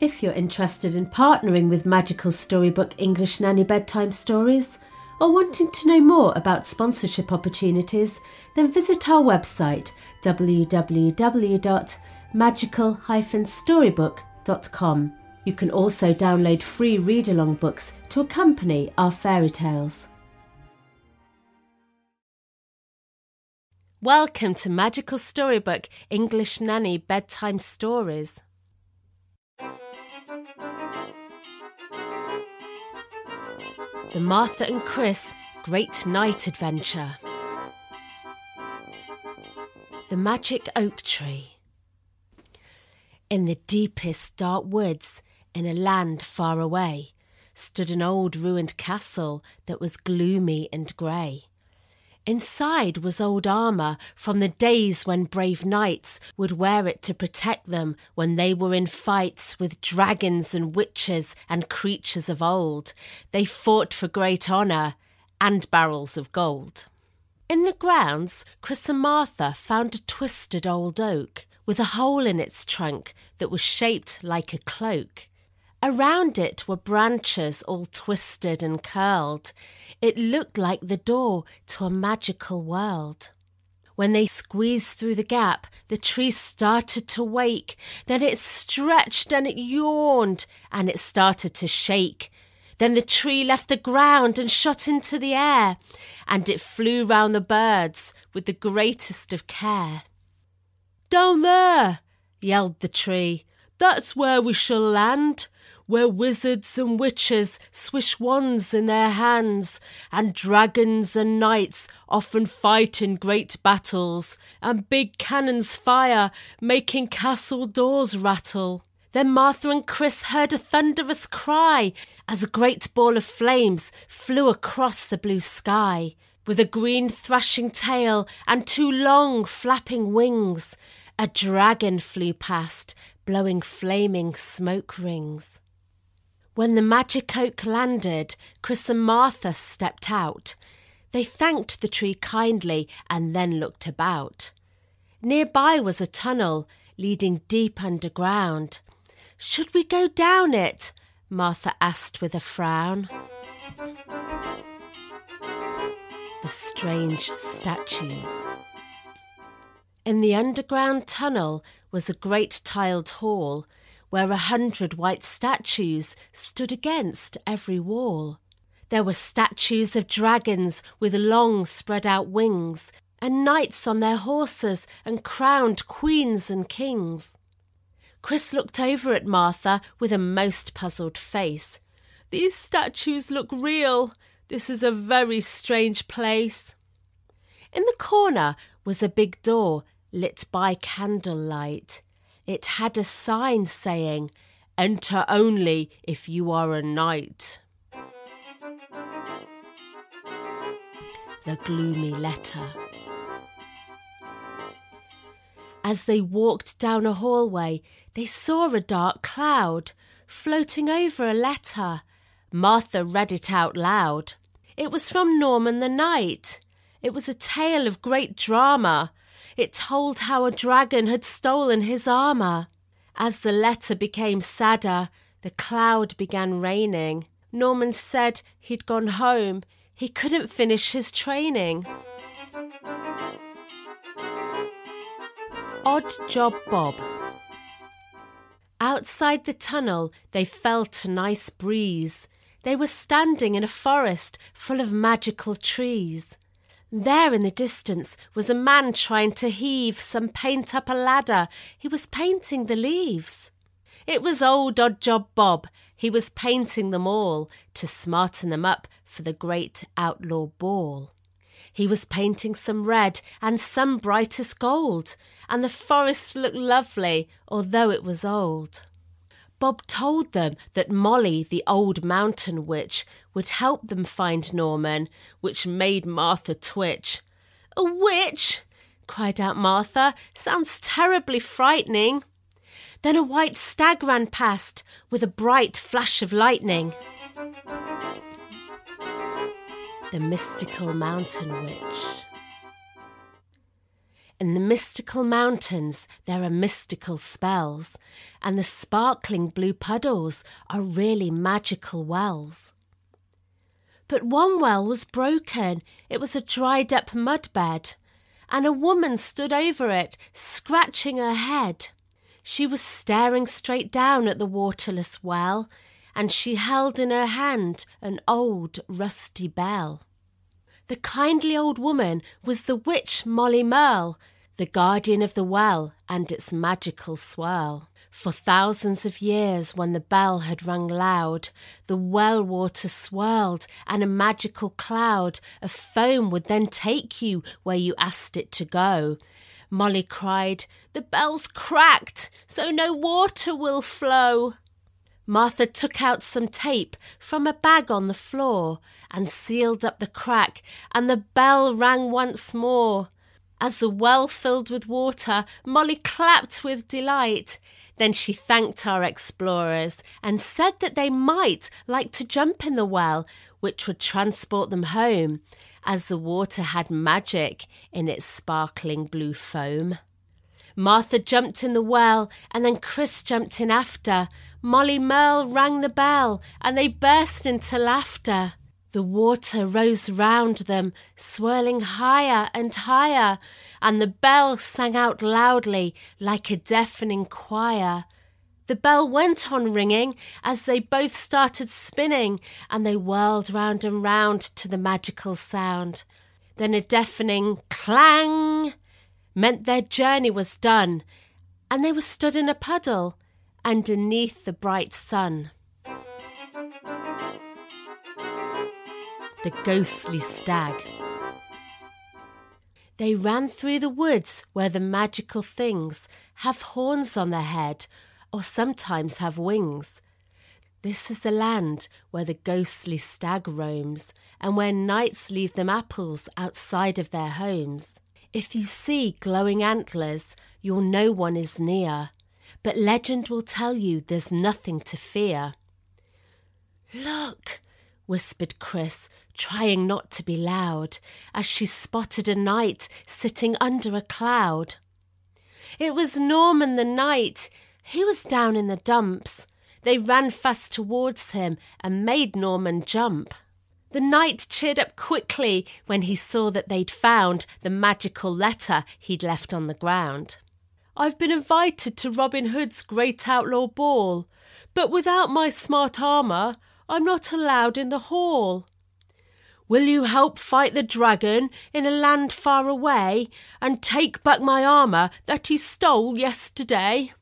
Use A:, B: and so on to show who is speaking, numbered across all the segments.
A: If you're interested in partnering with Magical Storybook English Nanny Bedtime Stories, or wanting to know more about sponsorship opportunities, then visit our website www.magical-storybook.com. You can also download free read along books to accompany our fairy tales. Welcome to Magical Storybook English Nanny Bedtime Stories. The Martha and Chris Great Night Adventure. The Magic Oak Tree. In the deepest dark woods, in a land far away, stood an old ruined castle that was gloomy and grey. Inside was old armour from the days when brave knights would wear it to protect them when they were in fights with dragons and witches and creatures of old. They fought for great honour and barrels of gold. In the grounds, Chris and Martha found a twisted old oak with a hole in its trunk that was shaped like a cloak. Around it were branches all twisted and curled. It looked like the door to a magical world. When they squeezed through the gap, the tree started to wake. Then it stretched and it yawned and it started to shake. Then the tree left the ground and shot into the air, and it flew round the birds with the greatest of care. Down there, yelled the tree, that's where we shall land where wizards and witches swish wands in their hands, and dragons and knights often fight in great battles, and big cannons fire, making castle doors rattle. Then Martha and Chris heard a thunderous cry as a great ball of flames flew across the blue sky. With a green thrashing tail and two long flapping wings, a dragon flew past, blowing flaming smoke rings. When the magic oak landed, Chris and Martha stepped out. They thanked the tree kindly and then looked about. Nearby was a tunnel leading deep underground. Should we go down it? Martha asked with a frown. The strange statues. In the underground tunnel was a great tiled hall where a hundred white statues stood against every wall. There were statues of dragons with long spread out wings, and knights on their horses, and crowned queens and kings. Chris looked over at Martha with a most puzzled face. These statues look real. This is a very strange place. In the corner was a big door lit by candlelight. It had a sign saying, Enter only if you are a knight. The gloomy letter. As they walked down a hallway, they saw a dark cloud floating over a letter. Martha read it out loud. It was from Norman the Knight. It was a tale of great drama. It told how a dragon had stolen his armour. As the letter became sadder, the cloud began raining. Norman said he'd gone home. He couldn't finish his training. Odd Job Bob. Outside the tunnel, they felt a nice breeze. They were standing in a forest full of magical trees. There in the distance was a man trying to heave some paint up a ladder. He was painting the leaves. It was old odd job Bob. He was painting them all to smarten them up for the great outlaw ball. He was painting some red and some brightest gold, and the forest looked lovely, although it was old. Bob told them that Molly, the old mountain witch, would help them find Norman, which made Martha twitch. A witch! cried out Martha. Sounds terribly frightening. Then a white stag ran past with a bright flash of lightning. The mystical mountain witch. In the mystical mountains there are mystical spells, and the sparkling blue puddles are really magical wells. But one well was broken, it was a dried up mud bed, and a woman stood over it, scratching her head. She was staring straight down at the waterless well, and she held in her hand an old rusty bell. The kindly old woman was the witch Molly Merle, the guardian of the well and its magical swirl. For thousands of years, when the bell had rung loud, the well water swirled, and a magical cloud of foam would then take you where you asked it to go. Molly cried, The bell's cracked, so no water will flow. Martha took out some tape from a bag on the floor and sealed up the crack, and the bell rang once more. As the well filled with water, Molly clapped with delight. Then she thanked our explorers and said that they might like to jump in the well, which would transport them home, as the water had magic in its sparkling blue foam. Martha jumped in the well, and then Chris jumped in after Molly Merle rang the bell, and they burst into laughter. The water rose round them, swirling higher and higher, and the bell sang out loudly like a deafening choir. The bell went on ringing as they both started spinning, and they whirled round and round to the magical sound. Then a deafening clang meant their journey was done, and they were stood in a puddle underneath the bright sun. The ghostly stag. They ran through the woods where the magical things have horns on their head or sometimes have wings. This is the land where the ghostly stag roams and where knights leave them apples outside of their homes. If you see glowing antlers, you'll know one is near but legend will tell you there's nothing to fear. Look, whispered Chris, trying not to be loud, as she spotted a knight sitting under a cloud. It was Norman the knight. He was down in the dumps. They ran fast towards him and made Norman jump. The knight cheered up quickly when he saw that they'd found the magical letter he'd left on the ground. I've been invited to Robin Hood's Great Outlaw Ball, but without my smart armour, I'm not allowed in the hall. Will you help fight the dragon in a land far away and take back my armour that he stole yesterday?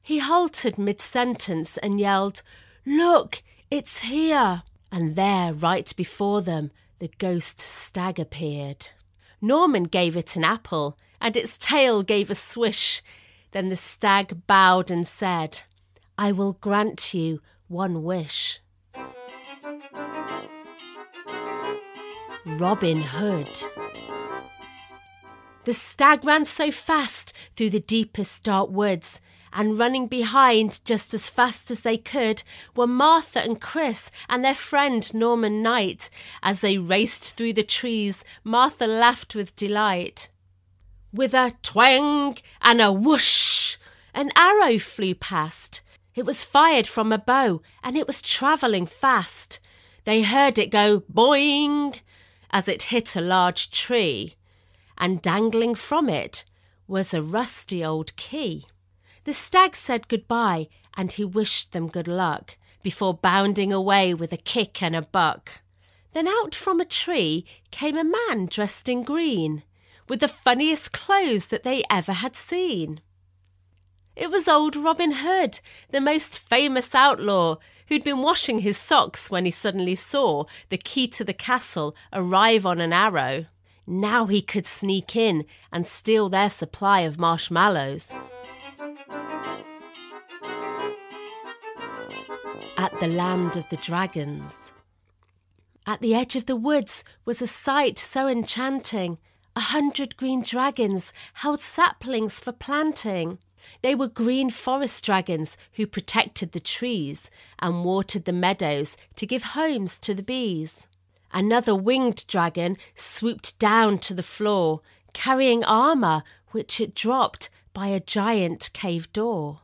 A: He halted mid sentence and yelled, Look, it's here! And there, right before them, the ghost stag appeared. Norman gave it an apple and its tail gave a swish. Then the stag bowed and said, I will grant you one wish. Robin Hood. The stag ran so fast through the deepest dark woods, and running behind just as fast as they could were Martha and Chris and their friend Norman Knight. As they raced through the trees, Martha laughed with delight. With a twang and a whoosh, an arrow flew past. It was fired from a bow and it was travelling fast. They heard it go boing as it hit a large tree, and dangling from it was a rusty old key. The stag said goodbye and he wished them good luck before bounding away with a kick and a buck. Then out from a tree came a man dressed in green with the funniest clothes that they ever had seen. It was old Robin Hood, the most famous outlaw, who'd been washing his socks when he suddenly saw the key to the castle arrive on an arrow. Now he could sneak in and steal their supply of marshmallows. At the land of the dragons. At the edge of the woods was a sight so enchanting a hundred green dragons held saplings for planting. They were green forest dragons who protected the trees and watered the meadows to give homes to the bees. Another winged dragon swooped down to the floor, carrying armour which it dropped by a giant cave door.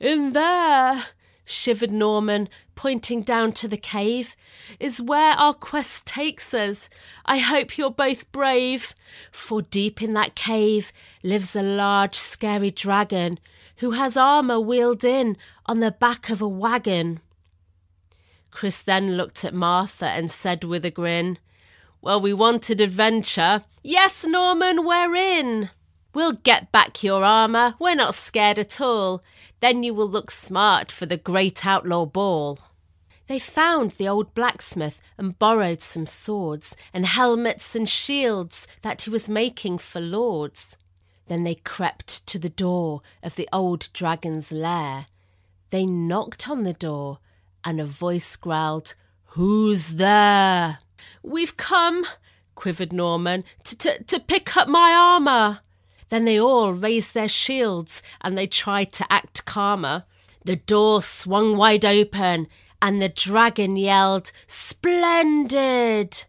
A: In there, shivered Norman, pointing down to the cave, is where our quest takes us. I hope you're both brave, for deep in that cave lives a large, scary dragon who has armour wheeled in on the back of a wagon. Chris then looked at Martha and said with a grin, Well, we wanted adventure. Yes, Norman, we're in. We'll get back your armour, we're not scared at all. Then you will look smart for the great outlaw ball. They found the old blacksmith and borrowed some swords and helmets and shields that he was making for lords. Then they crept to the door of the old dragon's lair. They knocked on the door, and a voice growled, Who's there? We've come, quivered Norman, to, to, to pick up my armour. Then they all raised their shields and they tried to act calmer. The door swung wide open and the dragon yelled, Splendid!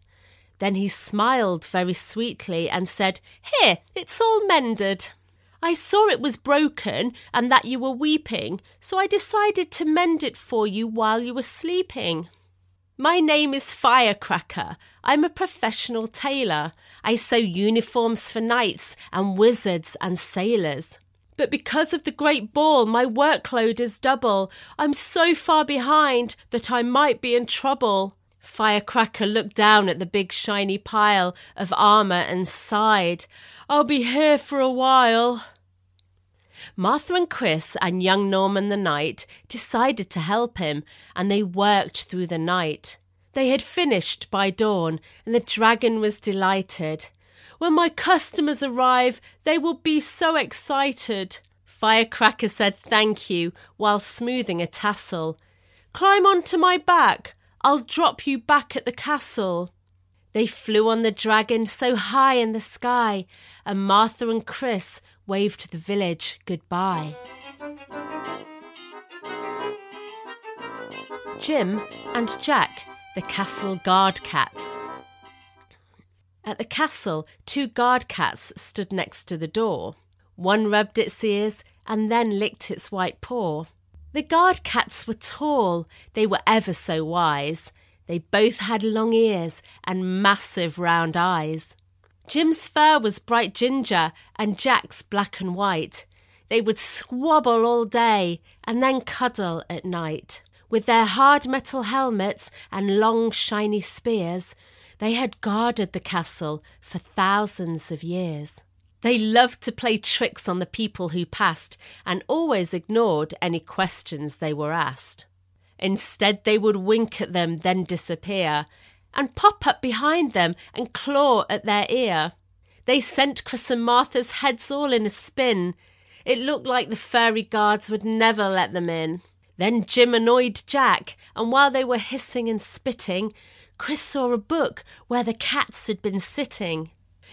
A: Then he smiled very sweetly and said, Here, it's all mended. I saw it was broken and that you were weeping, so I decided to mend it for you while you were sleeping. My name is Firecracker. I'm a professional tailor. I sew uniforms for knights and wizards and sailors. But because of the Great Ball, my workload is double. I'm so far behind that I might be in trouble. Firecracker looked down at the big shiny pile of armour and sighed. I'll be here for a while. Martha and Chris and young Norman the Knight decided to help him, and they worked through the night. They had finished by dawn, and the dragon was delighted. When my customers arrive, they will be so excited. Firecracker said thank you while smoothing a tassel. Climb onto my back. I'll drop you back at the castle. They flew on the dragon so high in the sky, and Martha and Chris waved the village goodbye. Jim and Jack, the castle guard cats. At the castle, two guard cats stood next to the door. One rubbed its ears and then licked its white paw. The guard cats were tall, they were ever so wise. They both had long ears and massive round eyes. Jim's fur was bright ginger and Jack's black and white. They would squabble all day and then cuddle at night. With their hard metal helmets and long shiny spears, they had guarded the castle for thousands of years. They loved to play tricks on the people who passed and always ignored any questions they were asked. Instead, they would wink at them, then disappear, and pop up behind them and claw at their ear. They sent Chris and Martha's heads all in a spin. It looked like the furry guards would never let them in. Then Jim annoyed Jack, and while they were hissing and spitting, Chris saw a book where the cats had been sitting.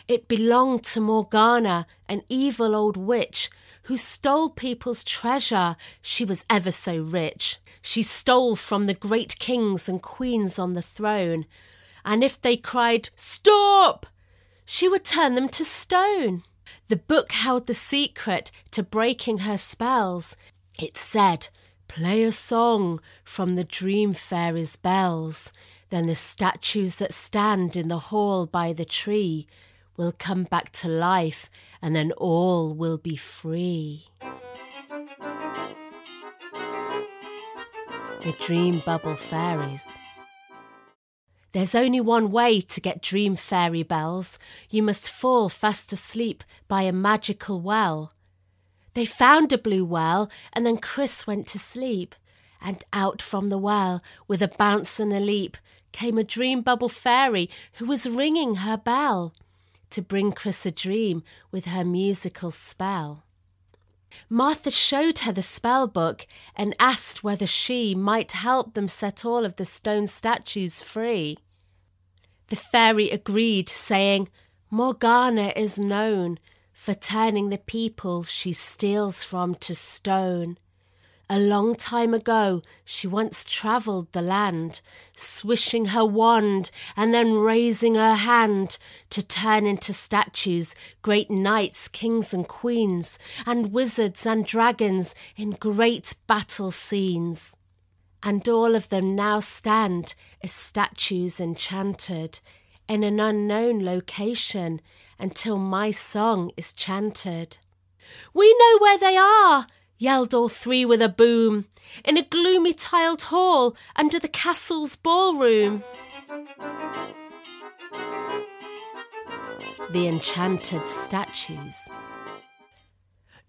A: It belonged to Morgana, an evil old witch who stole people's treasure. She was ever so rich. She stole from the great kings and queens on the throne, and if they cried, Stop! she would turn them to stone. The book held the secret to breaking her spells. It said, Play a song from the dream fairies' bells. Then the statues that stand in the hall by the tree will come back to life, and then all will be free. The Dream Bubble Fairies. There's only one way to get dream fairy bells. You must fall fast asleep by a magical well. They found a blue well, and then Chris went to sleep. And out from the well, with a bounce and a leap, came a dream bubble fairy who was ringing her bell to bring Chris a dream with her musical spell. Martha showed her the spell book and asked whether she might help them set all of the stone statues free. The fairy agreed, saying, Morgana is known for turning the people she steals from to stone. A long time ago, she once travelled the land, swishing her wand and then raising her hand to turn into statues great knights, kings, and queens, and wizards and dragons in great battle scenes and all of them now stand as statues enchanted in an unknown location until my song is chanted. We know where they are, yelled all three with a boom, in a gloomy tiled hall under the castle's ballroom. The enchanted statues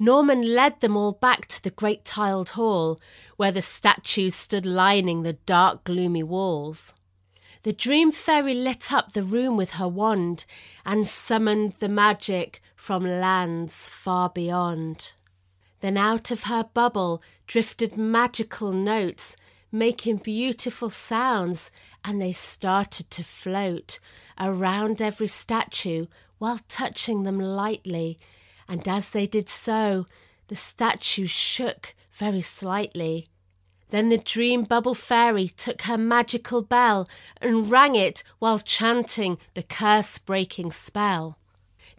A: Norman led them all back to the great tiled hall, where the statues stood lining the dark, gloomy walls. The dream fairy lit up the room with her wand and summoned the magic from lands far beyond. Then out of her bubble drifted magical notes, making beautiful sounds, and they started to float around every statue while touching them lightly and as they did so, the statue shook very slightly. Then the dream bubble fairy took her magical bell and rang it while chanting the curse breaking spell.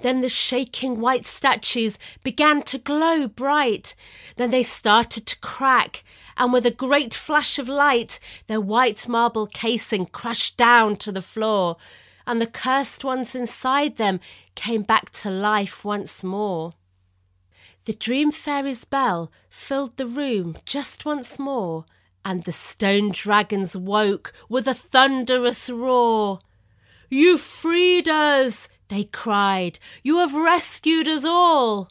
A: Then the shaking white statues began to glow bright. Then they started to crack, and with a great flash of light, their white marble casing crashed down to the floor, and the cursed ones inside them came back to life once more. The dream fairy's bell filled the room just once more, and the stone dragons woke with a thunderous roar. You freed us, they cried. You have rescued us all.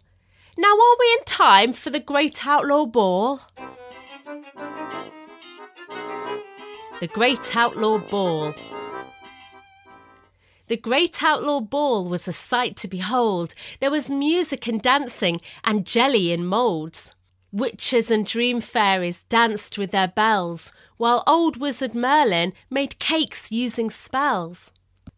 A: Now are we in time for the great outlaw ball? The Great Outlaw Ball the Great Outlaw Ball was a sight to behold. There was music and dancing and jelly in moulds. Witches and dream fairies danced with their bells, while old wizard Merlin made cakes using spells.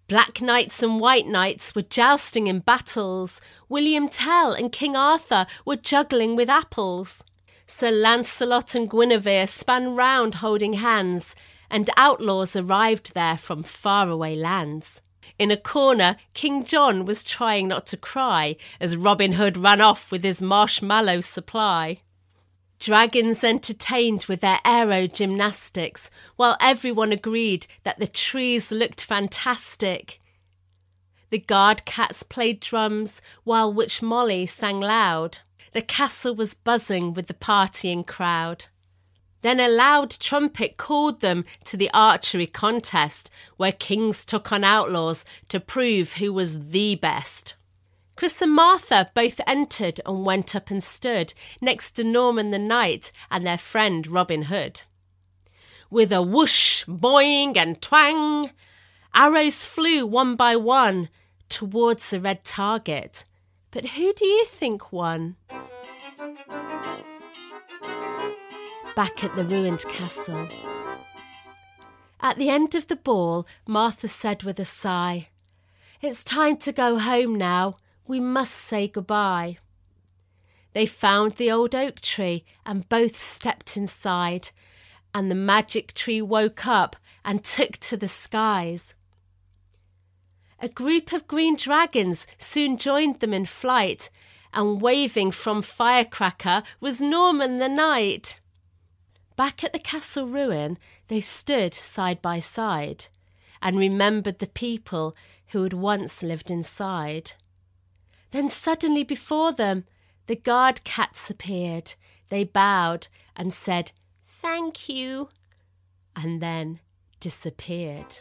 A: Black knights and white knights were jousting in battles. William Tell and King Arthur were juggling with apples. Sir Lancelot and Guinevere span round holding hands, and outlaws arrived there from faraway lands. In a corner, King John was trying not to cry as Robin Hood ran off with his marshmallow supply. Dragons entertained with their aero gymnastics, while everyone agreed that the trees looked fantastic. The guard cats played drums, while Witch Molly sang loud. The castle was buzzing with the partying crowd. Then a loud trumpet called them to the archery contest, where kings took on outlaws to prove who was the best. Chris and Martha both entered and went up and stood next to Norman the Knight and their friend Robin Hood. With a whoosh, boing, and twang, arrows flew one by one towards the red target. But who do you think won? back at the ruined castle. At the end of the ball, Martha said with a sigh, It's time to go home now. We must say goodbye. They found the old oak tree and both stepped inside, and the magic tree woke up and took to the skies. A group of green dragons soon joined them in flight, and waving from Firecracker was Norman the Knight. Back at the castle ruin, they stood side by side and remembered the people who had once lived inside. Then suddenly before them, the guard cats appeared. They bowed and said, Thank you, and then disappeared.